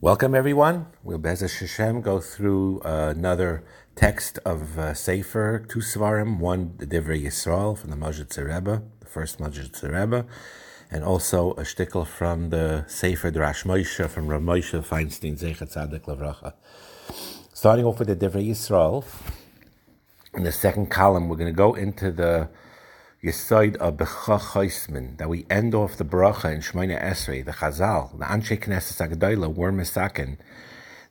Welcome, everyone. We'll Bez Hashem go through uh, another text of uh, Sefer, two Svarim, one the Divrei Yisrael from the Majid Rebbe, the first Majid Rebbe, and also a shtickle from the Sefer Drash Moshe from Rav Moshe Feinstein Zechat Tzaddik Lavracha. Starting off with the Divrei Yisrael, in the second column, we're going to go into the Yisoid of Becha Chaisman, that we end off the bracha in Shemona Esrei, the Chazal, the Anshe Knesset Agdoila, we're misakin,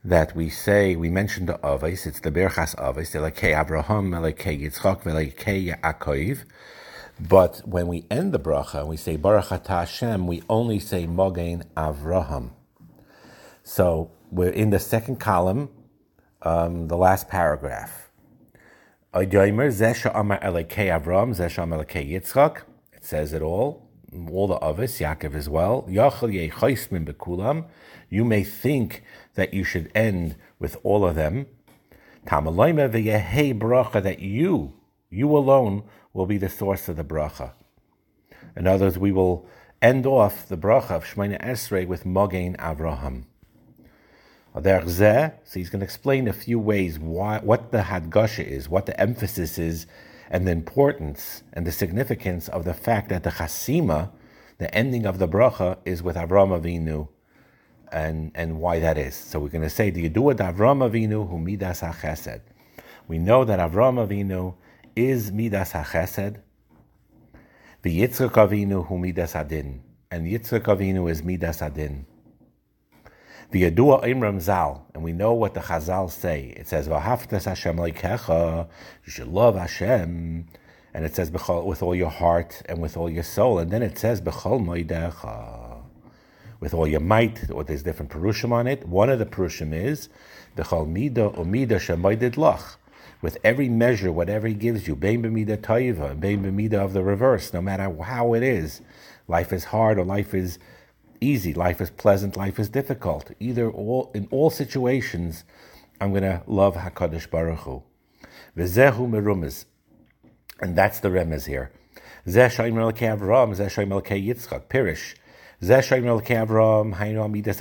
that we say, we mentioned the Avos, it's the Berchas Avos, Elekei Abraham, Elekei Yitzchak, Elekei Yaakov, but when we end the bracha we say Baruch Atah Hashem, we only say Mogain Avraham. So we're in the second column, um, the last paragraph. It says it all, all the others, Yaakov as well. You may think that you should end with all of them. That you, you alone, will be the source of the bracha. In other words, we will end off the bracha of Shemona Esrei with Mogain Avraham. So he's going to explain a few ways why, what the Hadgasha is, what the emphasis is, and the importance and the significance of the fact that the Chasima, the ending of the bracha, is with Avram Avinu, and, and why that is. So we're going to say, do it Avram Avinu who midas HaChesed? We know that Avram Avinu is midas HaChesed, the Yitzchak Avinu who midas Adin, and Yitzchak Avinu is midas Adin. The Yadua Imram Zal, and we know what the Chazal say. It says, "V'haftas Hashem leikecha." You should love Hashem, and it says with all your heart and with all your soul, and then it says "B'chol moidecha," with all your might. Or there's different perushim on it. One of the perushim is "B'chol mida umida shemoided lach." With every measure, whatever He gives you, bein b'mida toiva, and bein b'mida of the reverse, no matter how it is, life is hard or life is easy, life is pleasant, life is difficult. Either all in all situations, I'm going to love Hakadosh Baruch Hu. V'zehu merumiz, and that's the remez here. Zeh shaim elkei Avram, zeh shaim elkei Yitzchak. Pirish, zeh shaim elkei Avram, hainu amidas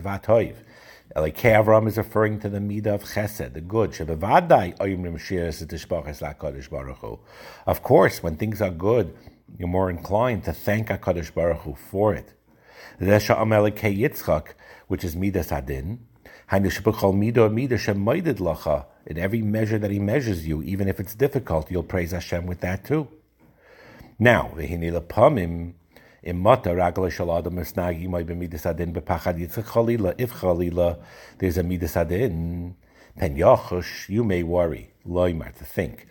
v'atoiv. Elkei Avram is referring to the midah of chesed, the good. Oyimrim shiras la'Hakadosh Baruch Hu. Of course, when things are good, you're more inclined to thank Hakadosh Baruch Hu for it. Resha Ameleke Yitzchak, which is Midas Adin. In every measure that he measures you, even if it's difficult, you'll praise Hashem with that too. Now, there's a midas adin, pen you may worry, loimar, to think,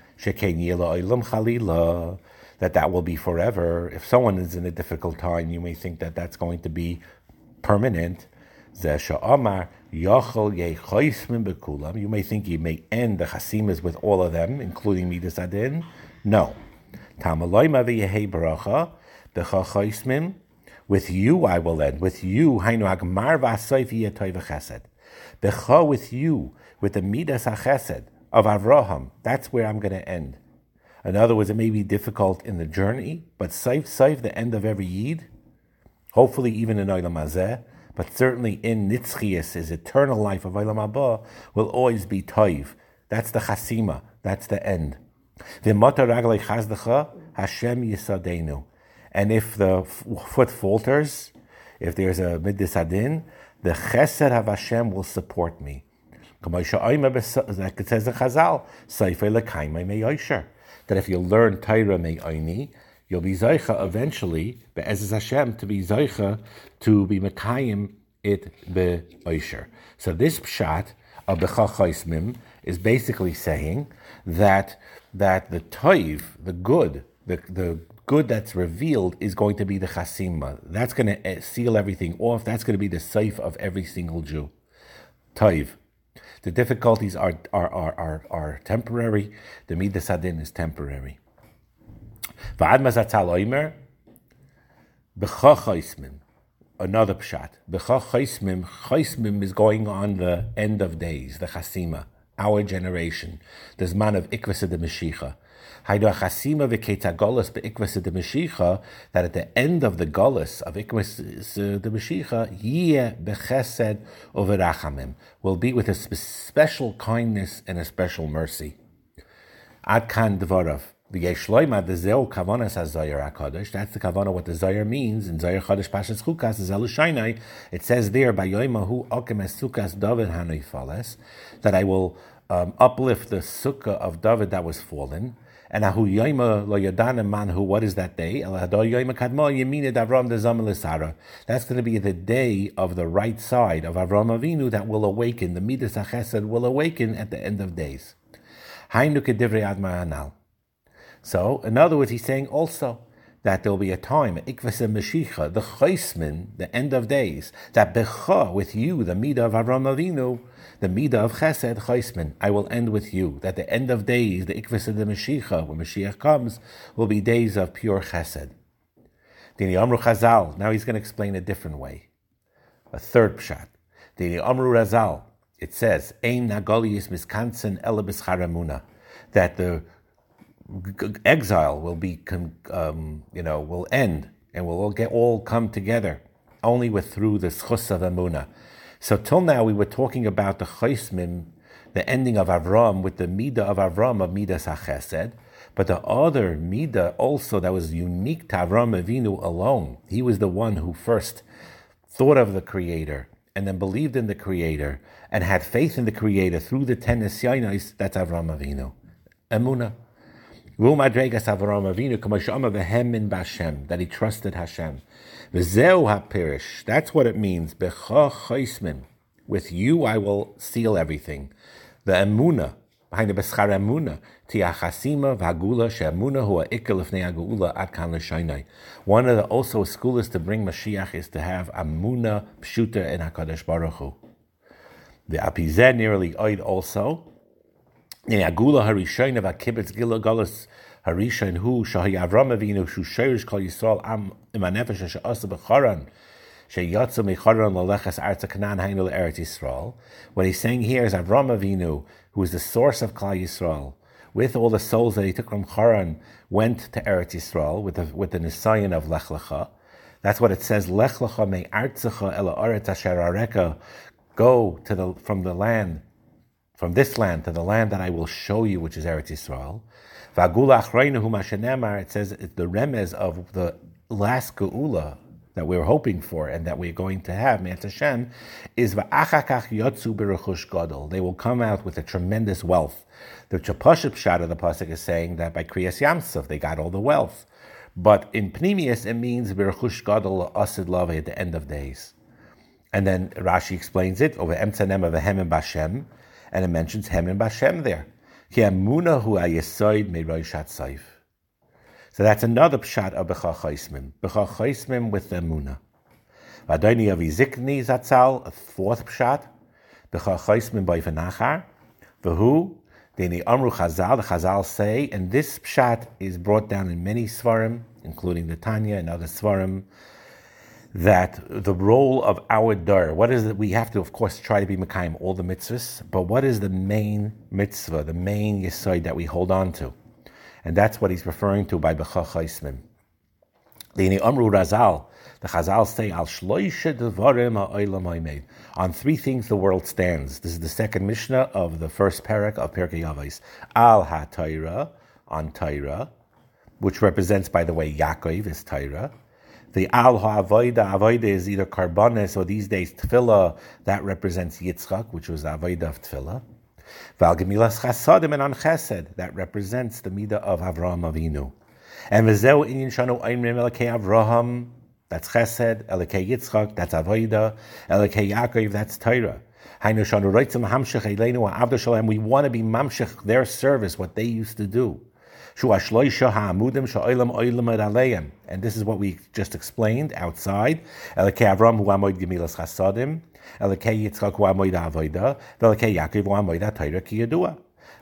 that that will be forever. If someone is in a difficult time, you may think that that's going to be permanent. You may think you may end the chasimas with all of them, including Midas Adin. No. With you I will end. With you, with you, with the Midas HaChesed of Avraham. That's where I'm going to end. In other words, it may be difficult in the journey, but saif saif, the end of every Yid, hopefully even in Olam Hazeh, but certainly in Nitzchias, his eternal life of Olam Haba, will always be toiv. That's the chasima. That's the end. The Hashem yisadenu. And if the foot falters, if there's a midisadin, the chesed of Hashem will support me. Like it says in Chazal, Seifei lekaimai meyosher that if you learn Torah Me'ayni, you'll be Zaycha eventually, Be'ezaz Hashem, to be Zaycha, to be Mekayim it Be'oisher. So this Pshat of Bechachaismim is basically saying that that the Toiv, the good, the, the good that's revealed is going to be the Chasima. That's going to eh, seal everything off. That's going to be the safe of every single Jew. Toiv. The difficulties are, are, are, are, are temporary. The Midas Adin is temporary. Another pshat. Chaismim is going on the end of days, the chasima, our generation. There's man of ikvasa de Mashiach. That at the end of the Golis of Ikvas the Mashiach, Yeh Bechesed Overachamim, will be with a special kindness and a special mercy. Ad Kan Dvorav. The the Zeo Kavanas. That's the Kavana, what the Zayar means. In Zayar Chodesh Pashas Chukas, Zelushainai, it says there, by Yoimahu Okem Sukas David Hanoi Fales, that I will um, uplift the sukkah of David that was fallen. And ahu yoima lo yadana manhu, what is that day? That's going to be the day of the right side of Avram Avinu that will awaken. The Midas HaChesed will awaken at the end of days. So, in other words, he's saying also that there will be a time, ikvas Mashiach, the chaismin, the end of days, that becha, with you, the midah of Avram Avinu, the midah of chesed, chaismin, I will end with you. That the end of days, the ikvas of the Mashiach, when Mashiach comes, will be days of pure chesed. Dini Amru Chazal, now he's going to explain a different way. A third pshat. Dini Amru Razal, it says, Ein nagolius miskansen elabis that the exile will be, um, you know, will end and we'll all get all come together only with through the schus of Amuna. So till now we were talking about the chaismim, the ending of Avram with the midah of Avram of midas hachesed, but the other midah also that was unique to Avram Avinu alone. He was the one who first thought of the Creator and then believed in the Creator and had faith in the Creator through the ten Nisyainis. That's Avram Avinu. Emuna. That he trusted Hashem. That's what it means. With you I will seal everything. The emuna, behind the beschar emuna, tiachasima v'agula she'emuna hu ha'ikkel lefnei ha'geula ad kan l'shaynai. One of the also schools to bring Mashiach is to have amuna pshuta in HaKadosh Baruch Hu. The apizeh nearly oid also. In agula harishon of galus harishon hu shahi Avram Avinu shu shirish kol Yisrael am imanefesh she'asa b'charan. What he's saying here is Avram Avinu, who is the source of Klal Yisrael, with all the souls that he took from Charan, went to Eretz Yisrael with the, with the Nisayan of Lech Lecha. That's what it says, Lech Lecha me artzecha ela aretz asher areka, go to the, from the land from this land to the land that I will show you, which is Eretz Yisrael. It says it's the remez of the last geula that we're hoping for and that we're going to have, Me'at Hashem, is va'achakach yotzu berechush gadol. They will come out with a tremendous wealth. The Chapaship shot of the pasuk is saying that by Kriyas Yamsuf they got all the wealth, but in Pnimius it means berechush gadol asid love at the end of days. And then Rashi explains it over Emtzanem of Hemen Bashem and it mentions Hemen Bashem there. So that's another pshat of Becha Chaismim. Becha Chaismim with the Muna. Vadoni of Izikni Zatzal, a fourth pshat. Becha Chaismim by Venachar. Vahu, Deni Amru Chazal, the Chazal say, and this pshat is brought down in many svarim, including the Tanya and other svarim, that the role of our dar, what is it? We have to, of course, try to be Mekayim all the mitzvahs, but what is the main mitzvah, the main yisoid that we hold on to? And that's what he's referring to by Becha Chaismim. The Amru Razal, the Chazal say, Al On three things the world stands. This is the second Mishnah of the first parak of Pirkei Avos. Al HaTaira, on Taira, which represents, by the way, Yaakov is Taira. The al ha'avoida, avoida is either karbonis or these days tefillah, that represents Yitzchak, which was the avoida of tefillah. Val gemilas chasadim and on chesed, that represents the midah of Avraham Avinu. And v'zeu inyan shanu aimrim elakei Avraham, that's chesed, elakei Yitzchak, that's avoida, elakei Yaakov, that's Torah. We want to be mamshech their service, what they used to do. Er and this is what we just explained outside. Avram hu amoid gemilas chasadim. Yitzchak hu amoid Yaakov hu amoid ki.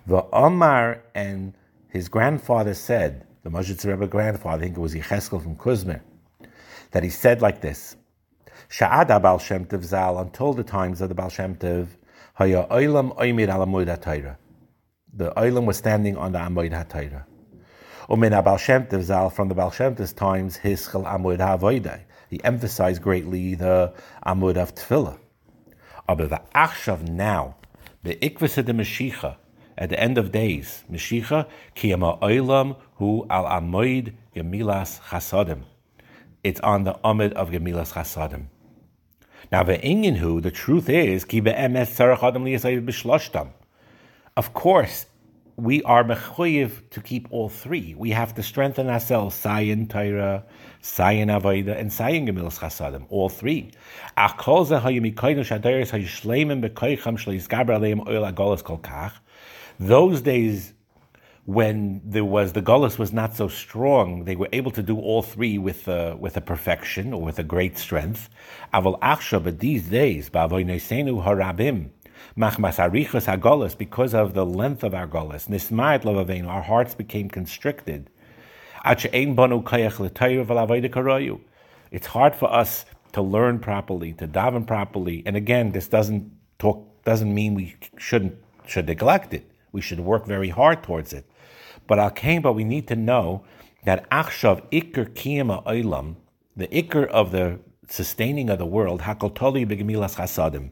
The Omar and his grandfather said, the Moshe Rebbe grandfather, I think it was Yecheskel from Kuzmer, that he said like this. Sha'ada Baal Shem Tov Zal, until the times of the Baal Shem Tov, Haya Oilam Oimir Alamoid HaTayra. The Oilam was standing on the Amoid HaTayra. Umin Abal Shem Zal from the Baal times Hischel Amud HaVoidai. He emphasized greatly the Amud of Tefillah. Aber the Achshav now, the Ikvasa de Mashiach, at the end of days, Mashiach, Kiyama Oilam Hu Al Amoid Gemilas Chasadim. It's on the Amud of Gemilas Chasadim. Now, the Inyan the truth is, Ki Be'emes Tzarech Adam Liyasayid B'shloshtam. Of course, we are mechuyev to keep all three. We have to strengthen ourselves, Sayin Torah, Sayin Avodah, and Sayin Gemilas Chasadim, all three. Those days when there was the Golas was not so strong, they were able to do all three with uh, with a perfection or with a great strength. Aval achsha, but these days, harabim, Machmas because of the length of our golas, nismayat lavavein, our hearts became constricted. It's hard for us to learn properly, to daven properly, and again, this doesn't talk doesn't mean we shouldn't should neglect it. We should work very hard towards it. But al but we need to know that achshav ikr kiyama oilam, the ikr of the sustaining of the world, hakol toli begemilas chasadim,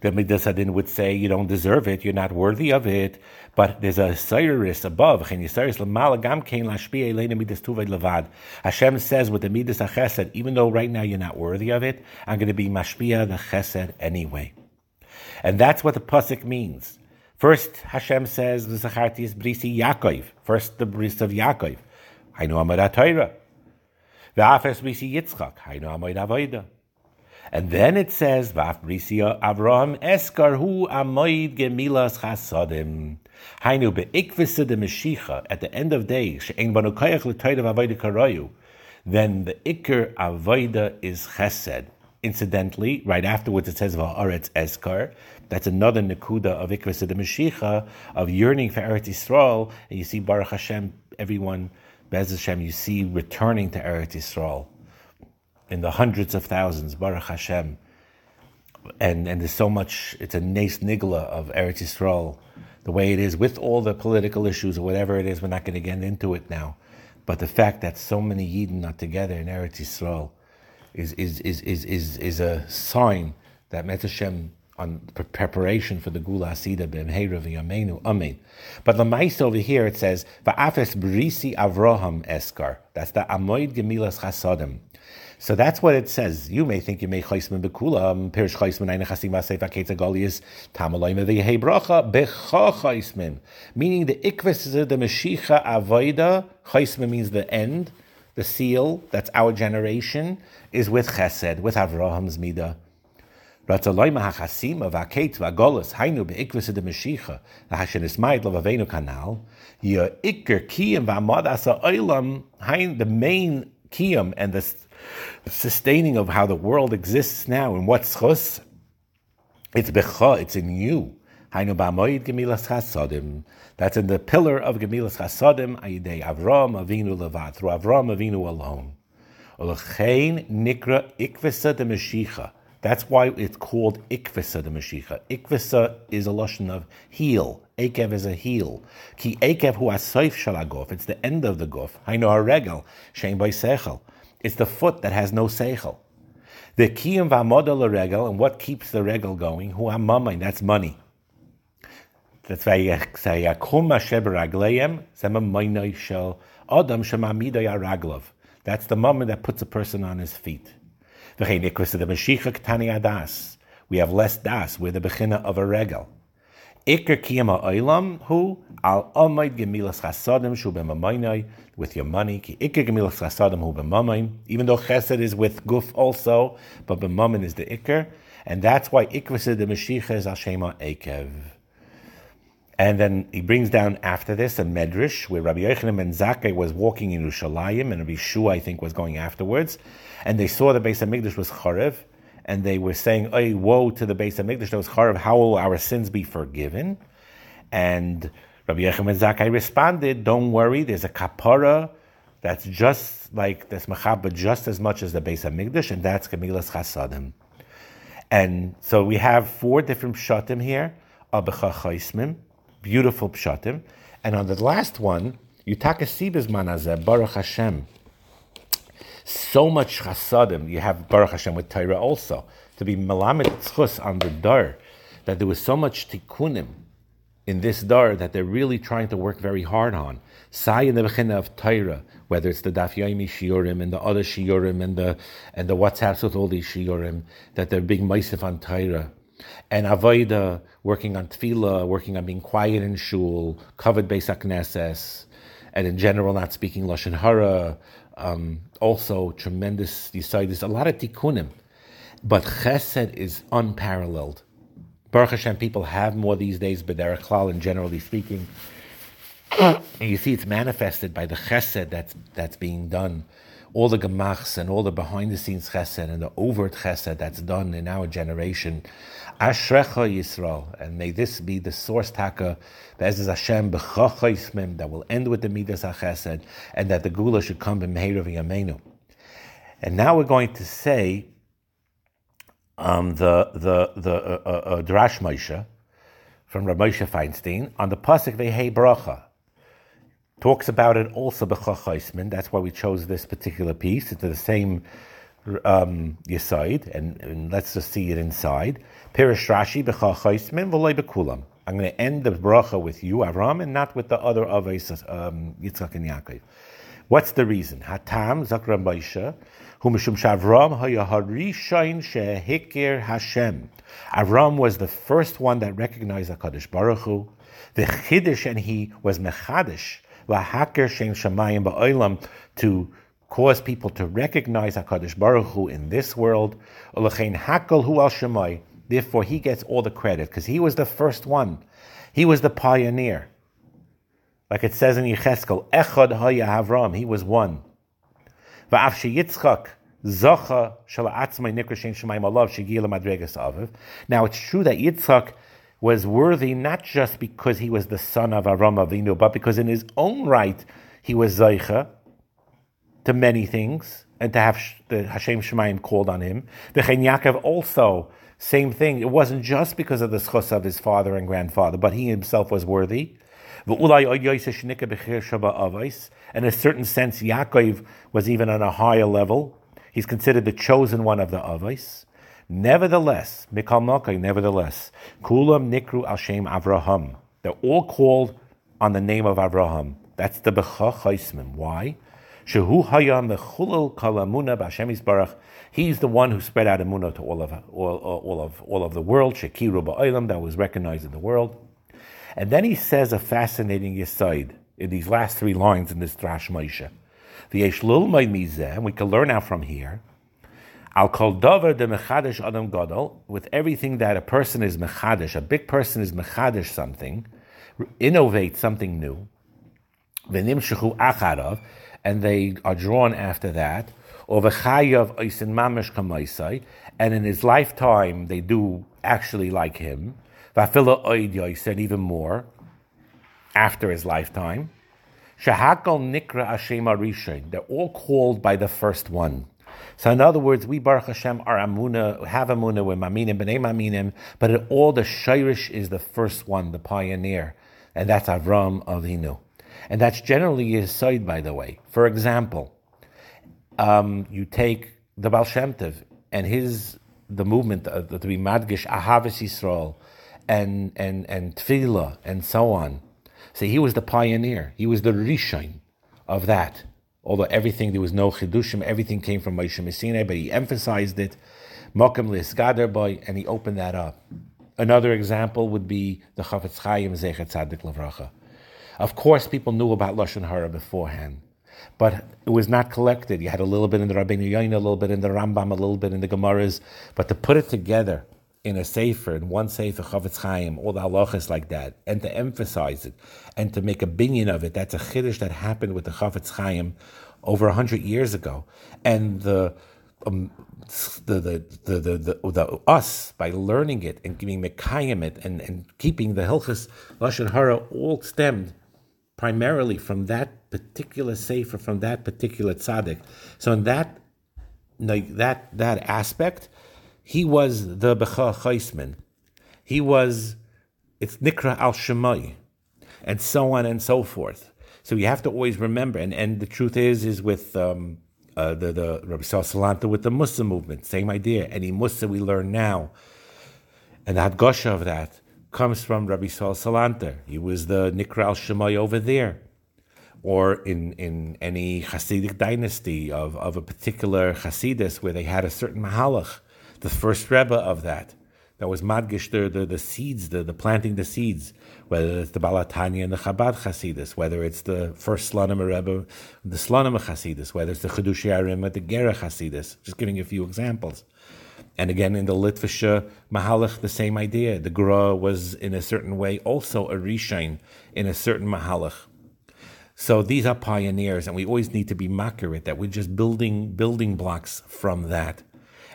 the Midas Adin would say you don't deserve it, you're not worthy of it, but there's a Cyrus above. Hashem says with the Midas Chesed, even though right now you're not worthy of it, I'm going to be Mashpia the Chesed anyway. And that's what the Pasuk means. First, Hashem says, the is Brisi Yaakov. First, the bris of Yaakov. I know Amad Torah. The Afes Brisi Yitzchak. I know Avodah. And then it says, Vaf Brisia Avram Eskar Hu Amoid Gemilas Chasadim. Hainu be'ikvisa de Meshicha, at the end of days, she'en banu kayach l'toidav avoida karayu, then the ikr avoida is chesed. Incidentally, right afterwards it says Va'aretz Eskar. That's another nakuda of ikvisa de Meshicha, of yearning for Eretz Yisrael. And you see Baruch Hashem, everyone, Bez Hashem, you see returning to Eretz Yisrael in the hundreds of thousands, Baruch Hashem. And, and there's so much, it's a nace nigla of Eretz Yisrael, the way it is with all the political issues or whatever it is, we're not going to get into it now. But the fact that so many Yidden are together in Eretz Yisrael is, is, is, is, is, is a sign that Met Hashem on preparation for the Gula Asida b'Mheira v'Yamenu Amen. But the mice over here it says va'afes brisi Avraham eskar. That's the Amoid Gemilas Chasadim. So that's what it says. You may think you may chaisman bekula pirish chaisman eine chasim asef aketza golius tamaloim v'yehei bracha becha chaismin. Meaning the ikvis is the meshicha avoida. Chaisman means the end, the seal. That's our generation is with chesed, with Avraham's midah. Ratzaloim hachasim of aket v'agolus hainu beikvis de meshicha lahashen ismaid lavavenu kanal. Your ikir kiyim v'amad asa oilam hain the main kiyam and the sustaining of how the world exists now and what's chus, it's becha, it's in you. That's in the pillar of Gemilas Chasadim, Ayidei Avram Avinu Levad, through Avram Avinu alone. Nikra Ikvisa de Meshicha. That's why it's called Ikvisa the Meshicha. Ikvisa is a lotion of heel. Akev is a heel. Ki Akev hu asoif shalagof. It's the end of the gof. Hainu haregel. Shein by sechel. It's the foot that has no seichel. The kiyum v'amodel regel, and what keeps the regel going? Hu amamin, that's money. That's why yakum asher ragleim zema shel adam shemamidoi araglov. That's the moment that puts a person on his feet. We have less das. We're the bechina of a regel. Iker kiyama oilam hu al omaid gemilas chasadim shu b'mamaynai with your money. Ki iker gemilas chasadim hu b'mamayn. Even though chesed is with guf also, but b'mamayn is the iker, and that's why ikvasa the mashiach is ashema ekev. And then he brings down after this a medrash where Rabbi Yochanan ben Zakkai was walking in Yerushalayim, and Rabbi Shua I think was going afterwards, and they saw the base of Migdash was charev and they were saying, woe to the base of Mikdash that was Charav, how will our sins be forgiven? And Rabbi Yechim Zakai responded, "Don't worry. There's a kapara that's just like this machaba just as much as the base of Hamikdash, and that's Gemilas Chasadim." And so we have four different pshatim here, Abecha Chaismim, beautiful pshatim, and on the last one, Yutaka Sibis Manazeh, Baruch Hashem. So much chasadim, you have Baruch Hashem with Torah also, to be melamed tzchus on the dar, that there was so much tikkunim in this dar that they're really trying to work very hard on. Sai in the bechina of Torah, whether it's the Daf Yomi Shiurim and the other Shiurim and the and the WhatsApps with all these Shiurim, that they're being Meisif on Torah. And Avoida, working on Tefillah, working on being quiet in Shul, covered Beis HaKnesses, and in general not speaking Lashon Hara, um, also tremendous There's a lot of Tikkunim. But Chesed is unparalleled. Baruch Hashem, people have more these days, but they're a klal, and generally speaking, and you see it's manifested by the chesed that's, that's being done. All the gemachs and all the behind the scenes chesed and the overt chesed that's done in our generation. Ashrecha Yisrael. And may this be the source taka, Be'ezus Hashem, b'chacha that will end with the midas chesed and that the gula should come in b'meher v'yameinu. And now we're going to say um, the, the, the uh, uh, uh, Drash Moshe from Ramosha Feinstein on the Pasuk Vehei Bracha talks about it also b'chachaismin. That's why we chose this particular piece. It's the same um, Yisaid, and, and, let's just see it inside. Pirish Rashi b'chachaismin v'loy. I'm going to end the bracha with you, Avram, and not with the other Avos, um, Yitzchak and Yaakov. What's the reason? Hatam Zakra Baisha, who Mishum Shavram haya harishain shehikir Hashem. Avram was the first one that recognized HaKadosh Baruch Hu. The Chiddush, and he was Mechadish shemayim to cause people to recognize Hakadosh Baruch Hu in this world. hakol hu al shemay. Therefore, he gets all the credit because he was the first one. He was the pioneer. Like it says in Yecheskel, Echad haya Avram. He was one. Va'af sheyitzchak zacha shala'atzmai nikra shein aviv. Now it's true that Yitzchak was worthy not just because he was the son of Aram Avinu, but because in his own right he was Zaycha to many things, and to have the Hashem Shemayim called on him. The Chen Yaakov also, same thing. It wasn't just because of the schos of his father and grandfather, but he himself was worthy. In a certain sense, Yaakov was even on a higher level. He's considered the chosen one of the Avos. Nevertheless, Mikal Malkai, nevertheless, Kulam Nikru Al Avraham. They're all called on the name of Avraham. That's the Becha Chaismim. Why? Shehu Hayam Mechulel Kalamuna B'Hashem Baruch. He's the one who spread out Emunah to all of all, all, of all of the world. Shekiru Ba'olam that was recognized in the world. And then he says a fascinating yisaid in these last three lines in this Drash Moshe. The Yeshlul Mizeh, and we can learn out from here I'll call dover the mechadish adam gadol with everything that a person is mechadish, a big person is mechadish something, innovate something new. V'nimshechu acharav, and they are drawn after that. Or v'chayav oisin mamish kamaisai, and in his lifetime they do actually like him. V'afila oid and even more after his lifetime. Shahakal nikra Hashem arishain. They're all called by the first one. So in other words, we Baruch Hashem are Amuna, have Amuna, we're Maminim, B'nai Maminim, but all the Shirish is the first one, the pioneer, and that's Avram Avinu. And that's generally his side, by the way. For example, um, you take the Baal Shem and his, the movement the, to be Madgish, Ahavis Yisrael, and, and, and Tefillah, and so on. See, he was the pioneer. He was the Rishon of that although everything, there was no chidushim, everything came from Moshe Messina, but he emphasized it, Mokim Lisgader boy, and he opened that up. Another example would be the Chafetz Chaim Zechet Tzadik Lavracha. Of course, people knew about Lashon Hara beforehand, but it was not collected. You had a little bit in the Rabbeinu Yoina, a little bit in the Rambam, a little bit in the Gemaras, but to put it together in a sefer, in one sefer, Chafetz Chaim, all the halachas like that, and to emphasize it, and to make a binyan of it, that's a chiddush that happened with the Chafetz Chaim over a hundred years ago. And the um, the, the, the, the, the, the, us by learning it and giving Mekayim it and, and keeping the Hilchas Lashon Hara all stemmed primarily from that particular sefer, from that particular tzaddik. So in that like that that aspect, he was the Becha Chaisman. He was it's Nikra al Shemai, and so on and so forth. So you have to always remember, and, and the truth is, is with um, uh, the the Rabbi Salanta with the Mussar movement, same idea. Any Mussar we learn now, and the Hadgosha of that comes from Rabbi Saul Salanter. He was the Nikra al Shemai over there. Or in, in any Hasidic dynasty of, of a particular Hasidus where they had a certain Mahalach, the first Rebbe of that, that was Madgish, the, the, the seeds, the, the planting the seeds, whether it's the Balatanya and the Chabad Hasidus, whether it's the first Slonim Rebbe, the Slonim Hasidus, whether it's the Chedushi Arim the Gera Hasidus, just giving a few examples. And again, in the Litvisha Mahalach, the same idea. The Gra was in a certain way also a Rishain in a certain Mahalach. So these are pioneers, and we always need to be accurate that we're just building building blocks from that.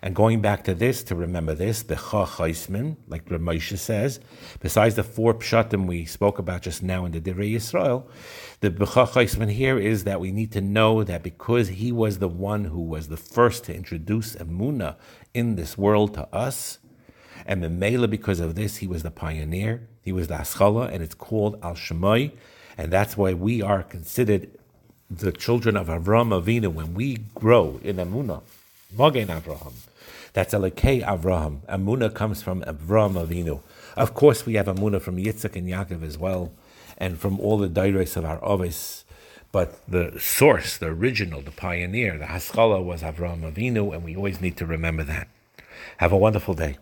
And going back to this, to remember this, Becha Chaismin, like Ramosha says, besides the four pshatim we spoke about just now in the Divrei Yisrael, the Becha here is that we need to know that because he was the one who was the first to introduce Emuna in this world to us, and the Mela, because of this, he was the pioneer, he was the Aschala, and it's called Al Shemai, and that's why we are considered the children of Avram Avinu when we grow in Emuna. Mogen Avraham. That's Elokei Avraham. Amuna comes from Avram Avinu. Of course, we have Amuna from Yitzchak and Yaakov as well, and from all the dairos of our Ovis. But the source, the original, the pioneer, the Haskalah was Avram Avinu, and we always need to remember that. Have a wonderful day.